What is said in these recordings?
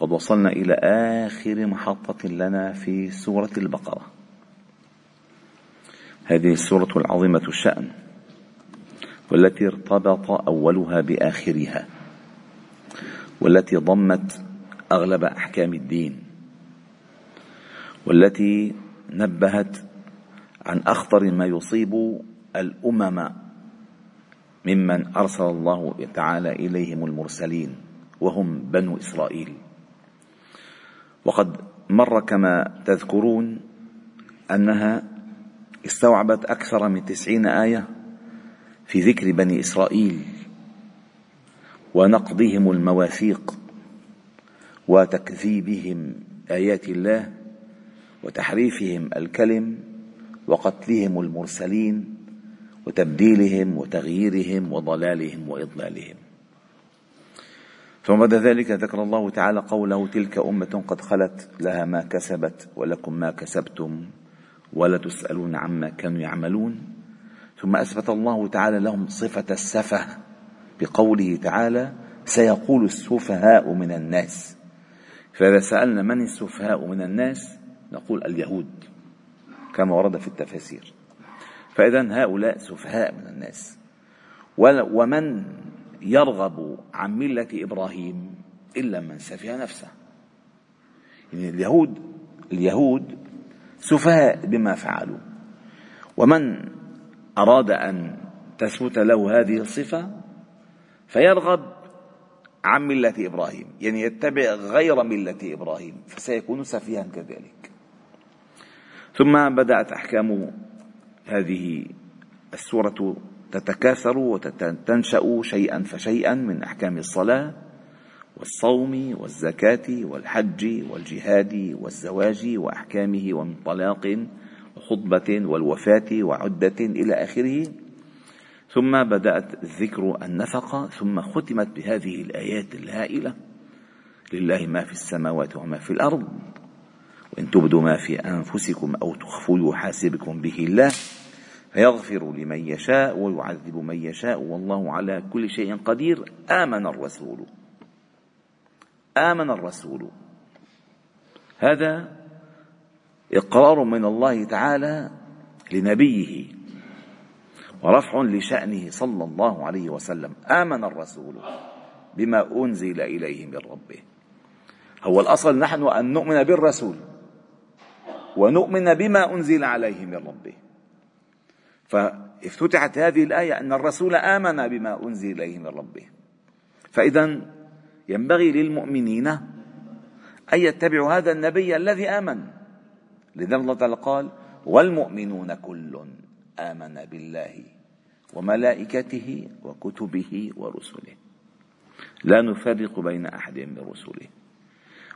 قد وصلنا إلى آخر محطة لنا في سورة البقرة. هذه السورة العظيمة الشأن والتي ارتبط أولها بآخرها والتي ضمت أغلب أحكام الدين والتي نبهت عن أخطر ما يصيب الأمم ممن أرسل الله تعالى إليهم المرسلين وهم بنو إسرائيل. وقد مر كما تذكرون أنها استوعبت أكثر من تسعين آية في ذكر بني إسرائيل ونقضهم المواثيق وتكذيبهم آيات الله وتحريفهم الكلم وقتلهم المرسلين وتبديلهم وتغييرهم وضلالهم وإضلالهم. ثم بعد ذلك ذكر الله تعالى قوله تلك أمة قد خلت لها ما كسبت ولكم ما كسبتم ولا تسألون عما كانوا يعملون. ثم أثبت الله تعالى لهم صفة السفه بقوله تعالى سيقول السفهاء من الناس. فإذا سألنا من السفهاء من الناس؟ نقول اليهود كما ورد في التفاسير. فإذا هؤلاء سفهاء من الناس. ومن يرغب عن ملة إبراهيم إلا من سفه نفسه. يعني اليهود اليهود سفهاء بما فعلوا. ومن أراد أن تثبت له هذه الصفة فيرغب عن ملة إبراهيم. يعني يتبع غير ملة إبراهيم فسيكون سفيها كذلك. ثم بدأت أحكام هذه السورة تتكاثر وتنشأ شيئا فشيئا من أحكام الصلاة والصوم والزكاة والحج والجهاد والزواج وأحكامه ومن طلاق وخطبة والوفاة وعدة إلى آخره. ثم بدأت ذكر النفقة ثم ختمت بهذه الآيات الهائلة لله ما في السماوات وما في الأرض وإن تبدوا ما في أنفسكم أو تخفوا يحاسبكم به الله. فيغفر لمن يشاء ويعذب من يشاء. والله على كل شيء قدير. آمن الرسول. آمن الرسول. هذا إقرار من الله تعالى لنبيه ورفع لشأنه صلى الله عليه وسلم. آمن الرسول بما أنزل إليه من ربه. هو الأصل نحن أن نؤمن بالرسول ونؤمن بما أنزل عليه من ربه. فافتتحت هذه الآية أن الرسول آمن بما أنزل إليه من ربه. فإذا ينبغي للمؤمنين أن يتبعوا هذا النبي الذي آمن. لذا الله تعالى قال والمؤمنون كل آمن بالله وملائكته وكتبه ورسله. لا نفرق بين أحد من رسله.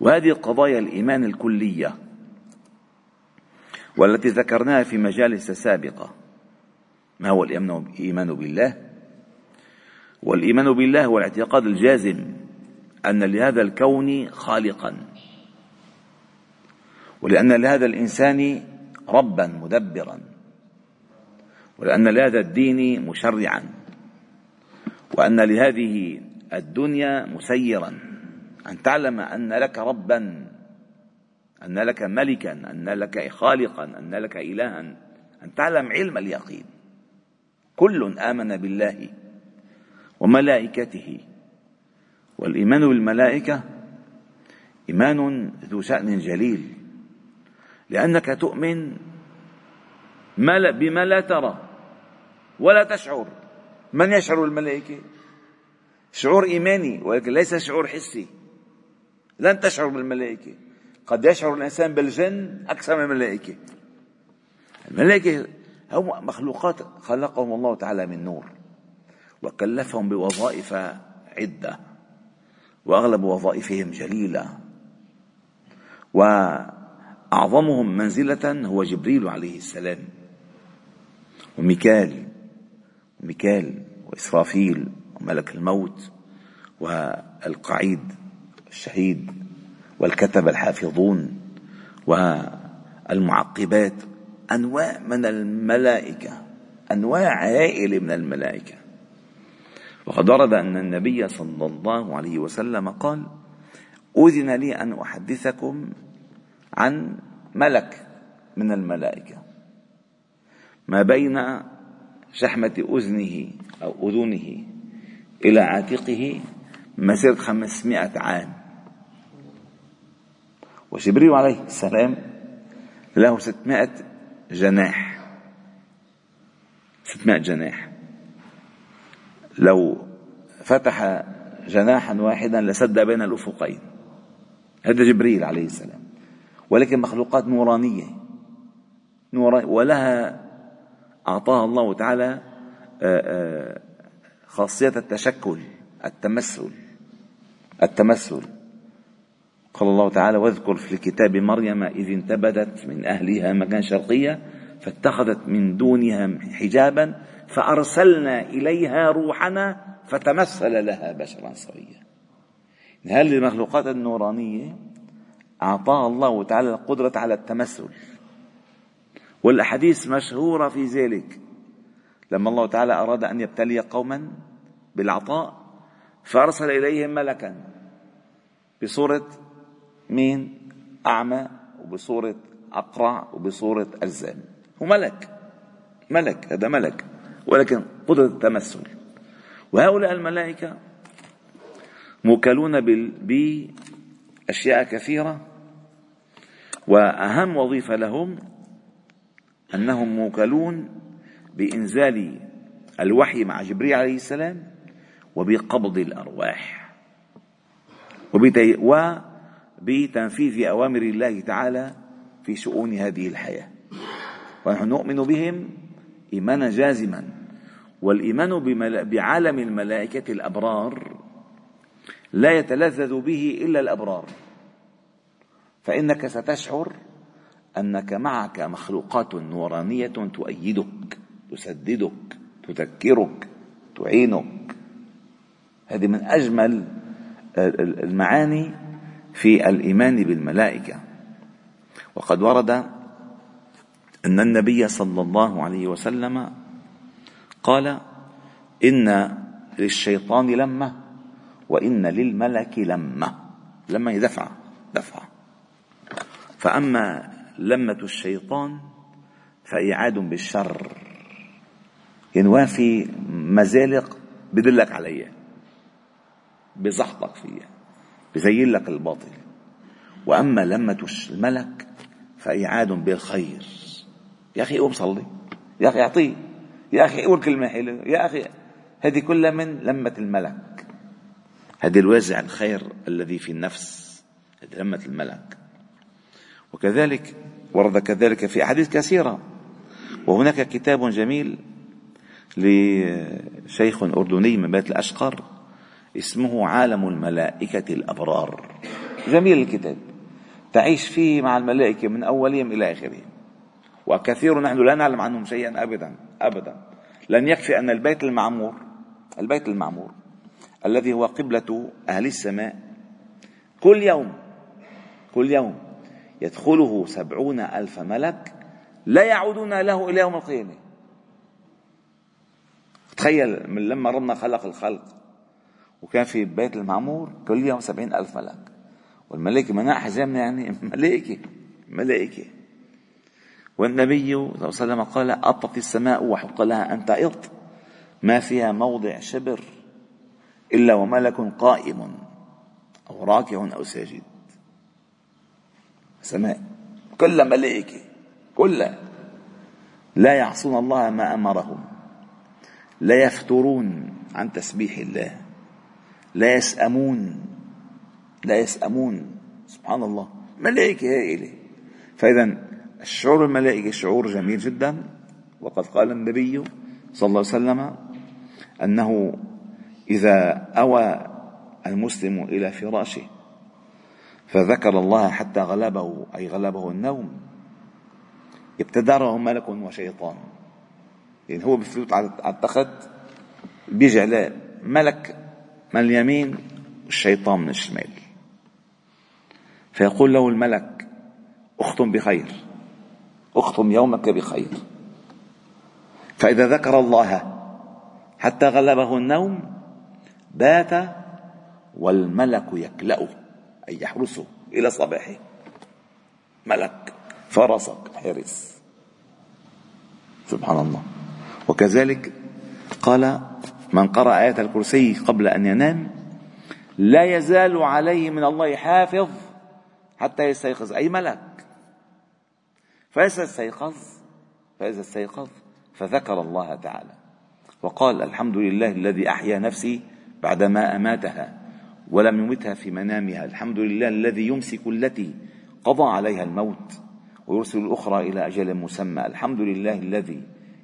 وهذه قضايا الإيمان الكلية والتي ذكرناها في مجالس سابقة. ما هو الإيمان بالله؟ والإيمان بالله هو الاعتقاد الجازم أن لهذا الكون خالقا. ولأن لهذا الإنسان ربا مدبرا. ولأن لهذا الدين مشرعا. وأن لهذه الدنيا مسيرا. أن تعلم أن لك ربا أن لك ملكا أن لك خالقا أن لك إلها. أن تعلم علم اليقين. كل آمن بالله وملائكته. والإيمان بالملائكة إيمان ذو شأن جليل. لأنك تؤمن بما لا ترى ولا تشعر. من يشعر الملائكة شعور إيماني ولكن ليس شعور حسي. لن تشعر بالملائكة. قد يشعر الإنسان بالجن أكثر من الملائكة. الملائكة هم مخلوقات خلقهم الله تعالى من نور وكلفهم بوظائف عدة وأغلب وظائفهم جليلة وأعظمهم منزلة هو جبريل عليه السلام وميكال ميكال وإسرافيل وملك الموت والقعيد الشهيد والكتب الحافظون والمعقبات. أنواع من الملائكة أنواع هائلة من الملائكة. وقد ورد أن النبي صلى الله عليه وسلم قال أذن لي أن أحدثكم عن ملك من الملائكة. ما بين شحمة أذنه أو أذنه إلى عاتقه مسيرة خمسمائة عام. وجبريل عليه السلام له ستمائة جناح. ستمائة جناح. لو فتح جناحا واحدا لسد بين الأفقين. هذا جبريل عليه السلام. ولكن مخلوقات نورانية. نورانية ولها أعطاها الله تعالى خاصية التشكل التمثل. التمثل. قال الله تعالى واذكر في الكتاب مريم إذ انتبذت من أهلها مكان شرقية فاتخذت من دونها حجابا فأرسلنا إليها روحنا فتمثل لها بشرا سويا هذه المخلوقات النورانية أعطاها الله تعالى القدرة على التمثل؟ والأحاديث مشهورة في ذلك. لما الله تعالى أراد أن يبتلي قوما بالعطاء فأرسل إليهم ملكا بصورة مين أعمى وبصورة أقرع وبصورة أجزام هو ملك. ملك هذا ملك. ولكن قدرة التمثل. وهؤلاء الملائكة موكلون بأشياء كثيرة. وأهم وظيفة لهم أنهم موكلون بإنزال الوحي مع جبريل عليه السلام وبقبض الأرواح. وبتنفيذ أوامر الله تعالى في شؤون هذه الحياة. ونحن نؤمن بهم إيمانا جازما والإيمان بعالم الملائكة الأبرار لا يتلذذ به إلا الأبرار. فإنك ستشعر أنك معك مخلوقات نورانية تؤيدك تسددك تذكرك تعينك. هذه من أجمل المعاني في الإيمان بالملائكة. وقد ورد أن النبي صلى الله عليه وسلم قال إن للشيطان لمة وإن للملك لمة. لما هي دفعة دفعة فأما لمة الشيطان فإعاد بالشر. يعني في مزالق بدلك عليها بزحطك فيها. بزين لك الباطل. وأما لمة الملك فإعاد بالخير. يا أخي قوم صلي. يا أخي أعطيه. يا أخي قول كلمة حلوة. يا أخي هذه كلها من لمة الملك. هذه الوازع الخير الذي في النفس. هذه لمة الملك. وكذلك ورد كذلك في أحاديث كثيرة. وهناك كتاب جميل لشيخ أردني من بيت الأشقر. اسمه عالم الملائكة الأبرار. جميل الكتاب. تعيش فيه مع الملائكة من أولهم إلى آخرهم وكثير نحن لا نعلم عنهم شيئا أبدا أبدا. لن يكفي أن البيت المعمور البيت المعمور الذي هو قبلة أهل السماء كل يوم كل يوم يدخله سبعون ألف ملك لا يعودون له إلى يوم القيامة. تخيل من لما ربنا خلق الخلق. وكان في بيت المعمور كل يوم سبعين ألف ملك. والملائكة مناع حزامنا يعني ملائكة ملائكة. والنبي صلى الله عليه وسلم قال أطت السماء وحق لها أن تعط ما فيها موضع شبر إلا وملك قائم أو راكع أو ساجد. سماء. كل ملائكة كلها لا يعصون الله ما أمرهم. لا يفترون عن تسبيح الله. لا يسأمون لا يسأمون. سبحان الله ملائكة هائلة فإذا الشعور الملائكي شعور جميل جدا. وقد قال النبي صلى الله عليه وسلم أنه إذا أوى المسلم إلى فراشه فذكر الله حتى غلبه أي غلبه النوم. ابتدره ملك وشيطان. يعني هو بفوت على التخت بيجي عليه ملك من اليمين؟ والشيطان من الشمال. فيقول له الملك أختم بخير أختم يومك بخير. فإذا ذكر الله حتى غلبه النوم بات والملك يكلأه أي يحرسه إلى صباحه. ملك فرسك حرس. سبحان الله. وكذلك قال من قرأ آية الكرسي قبل أن ينام لا يزال عليه من الله حافظ حتى يستيقظ. أي ملك؟ فإذا استيقظ فإذا استيقظ فذكر الله تعالى وقال الحمد لله الذي أحيا نفسي بعدما أماتها ولم يمتها في منامها. الحمد لله الذي يمسك التي قضى عليها الموت ويرسل الأخرى إلى أجل مسمى. الحمد لله الذي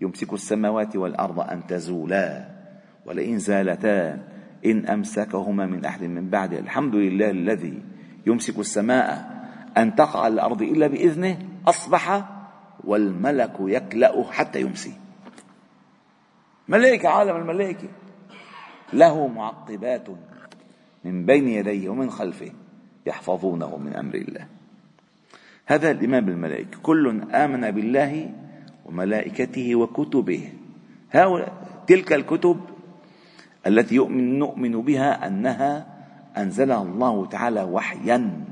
يمسك السماوات والأرض أن تزولا. ولئن زالتا إن أمسكهما من أحد من بعد. الحمد لله الذي يمسك السماء أن تقع على الأرض إلا بإذنه أصبح والملك يكلأ حتى يمسي. ملائكة عالم الملائكة. له معقبات من بين يديه ومن خلفه يحفظونه من أمر الله. هذا الإيمان بالملائكة كل آمن بالله وملائكته وكتبه. هؤلاء تلك الكتب التي يؤمن نؤمن بها أنها أنزلها الله تعالى وحيا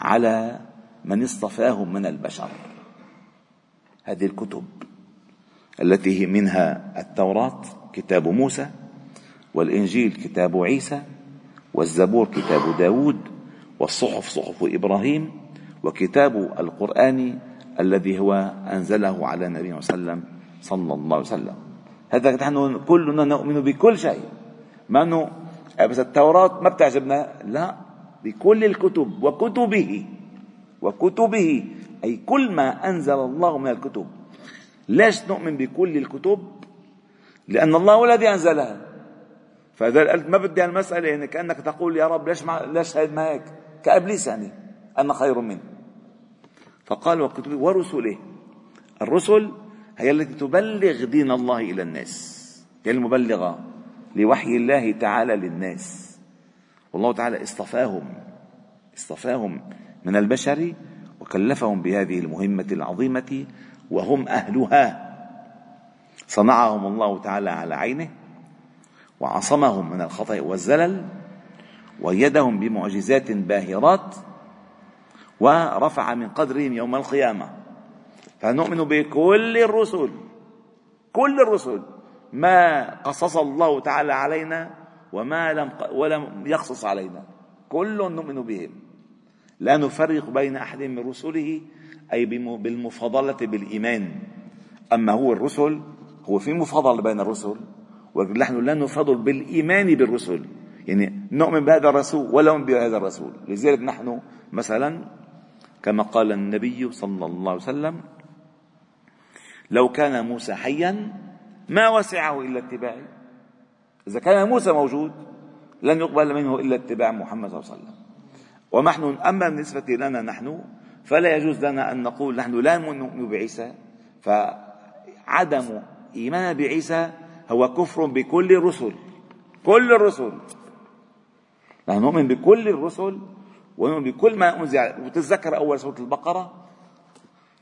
على من اصطفاهم من البشر. هذه الكتب التي هي منها التوراة كتاب موسى والإنجيل كتاب عيسى والزبور كتاب داود والصحف صحف إبراهيم وكتاب القرآن الذي هو أنزله على عليه وسلم صلى الله عليه وسلم. هذا نحن كلنا نؤمن بكل شيء. ما أنه بس التوراة ما بتعجبنا. لا بكل الكتب وكتبه. وكتبه. أي كل ما أنزل الله من الكتب. ليش نؤمن بكل الكتب؟ لأن الله هو الذي أنزلها. فإذا قلت ما بدي المسألة يعني كأنك تقول يا رب ليش ما ليش هيك ما هيك؟ كإبليس يعني. أنا خير منه. فقال وكتبه ورسله. الرسل هي التي تبلغ دين الله إلى الناس. هي المبلغة لوحي الله تعالى للناس. والله تعالى اصطفاهم اصطفاهم من البشر وكلفهم بهذه المهمة العظيمة وهم أهلها. صنعهم الله تعالى على عينه وعصمهم من الخطأ والزلل وأيدهم بمعجزات باهرات ورفع من قدرهم يوم القيامة. فنؤمن بكل الرسل كل الرسل ما قصص الله تعالى علينا وما لم ولم يقصص علينا كل نؤمن بهم. لا نفرق بين أحد من رسله أي بالمفاضلة بالإيمان. أما هو الرسل هو في مفاضلة بين الرسل ونحن لا نفضل بالإيمان بالرسل. يعني نؤمن بهذا الرسول ولا نؤمن بهذا الرسول. لذلك نحن مثلا كما قال النبي صلى الله عليه وسلم لو كان موسى حيا ما وسعه إلا اتباعي إذا كان موسى موجود لن يقبل منه إلا اتباع محمد صلى الله عليه وسلم. ونحن أما بالنسبة لنا نحن فلا يجوز لنا أن نقول نحن لا نؤمن بعيسى. فعدم ايماننا بعيسى هو كفر بكل الرسل. كل الرسل. نحن نؤمن بكل الرسل ونؤمن بكل ما أنزل. وتتذكر أول سورة البقرة؟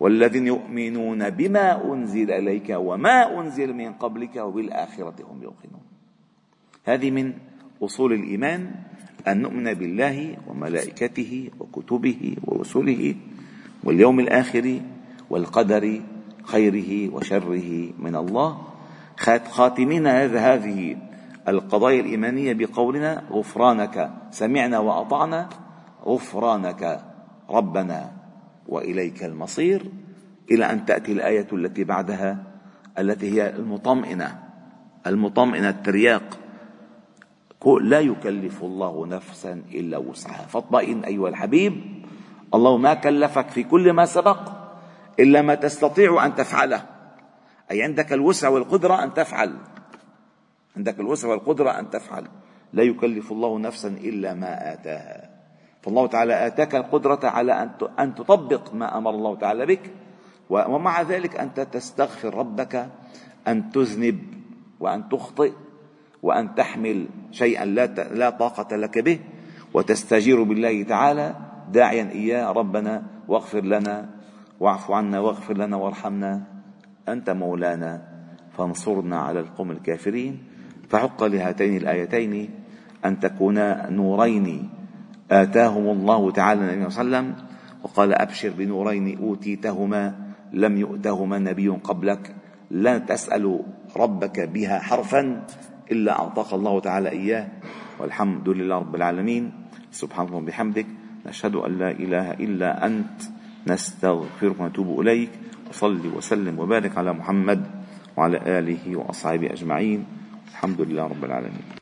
والذين يؤمنون بما أنزل إليك وما أنزل من قبلك وبالآخرة هم يوقنون. هذه من أصول الإيمان أن نؤمن بالله وملائكته وكتبه ورسله واليوم الآخر والقدر خيره وشره من الله. خاتمين هذه القضايا الإيمانية بقولنا غفرانك سمعنا وأطعنا غفرانك ربنا. وإليك المصير إلى أن تأتي الآية التي بعدها التي هي المطمئنة المطمئنة الترياق. لا يكلف الله نفسا إلا وسعها. فاطمئن أيها الحبيب الله ما كلفك في كل ما سبق إلا ما تستطيع أن تفعله. أي عندك الوسع والقدرة أن تفعل. عندك الوسع والقدرة أن تفعل. لا يكلف الله نفسا إلا ما آتاها. فالله تعالى آتاك القدرة على أن تطبق ما أمر الله تعالى بك ومع ذلك أنت تستغفر ربك أن تذنب وأن تخطئ وأن تحمل شيئا لا لا طاقة لك به وتستجير بالله تعالى داعيا إياه ربنا واغفر لنا واعف عنا واغفر لنا وارحمنا أنت مولانا فانصرنا على القوم الكافرين فحق لهاتين الآيتين أن تكونا نورين. آتاهم الله تعالى النبي صلى الله عليه وسلم وقال أبشر بنورين أوتيتهما لم يؤتهما نبي قبلك لا تسأل ربك بها حرفا إلا أعطاك الله تعالى إياه والحمد لله رب العالمين سبحانك وبحمدك نشهد أن لا إله إلا أنت نستغفرك ونتوب إليك وصلي وسلم وبارك على محمد وعلى آله وأصحابه أجمعين الحمد لله رب العالمين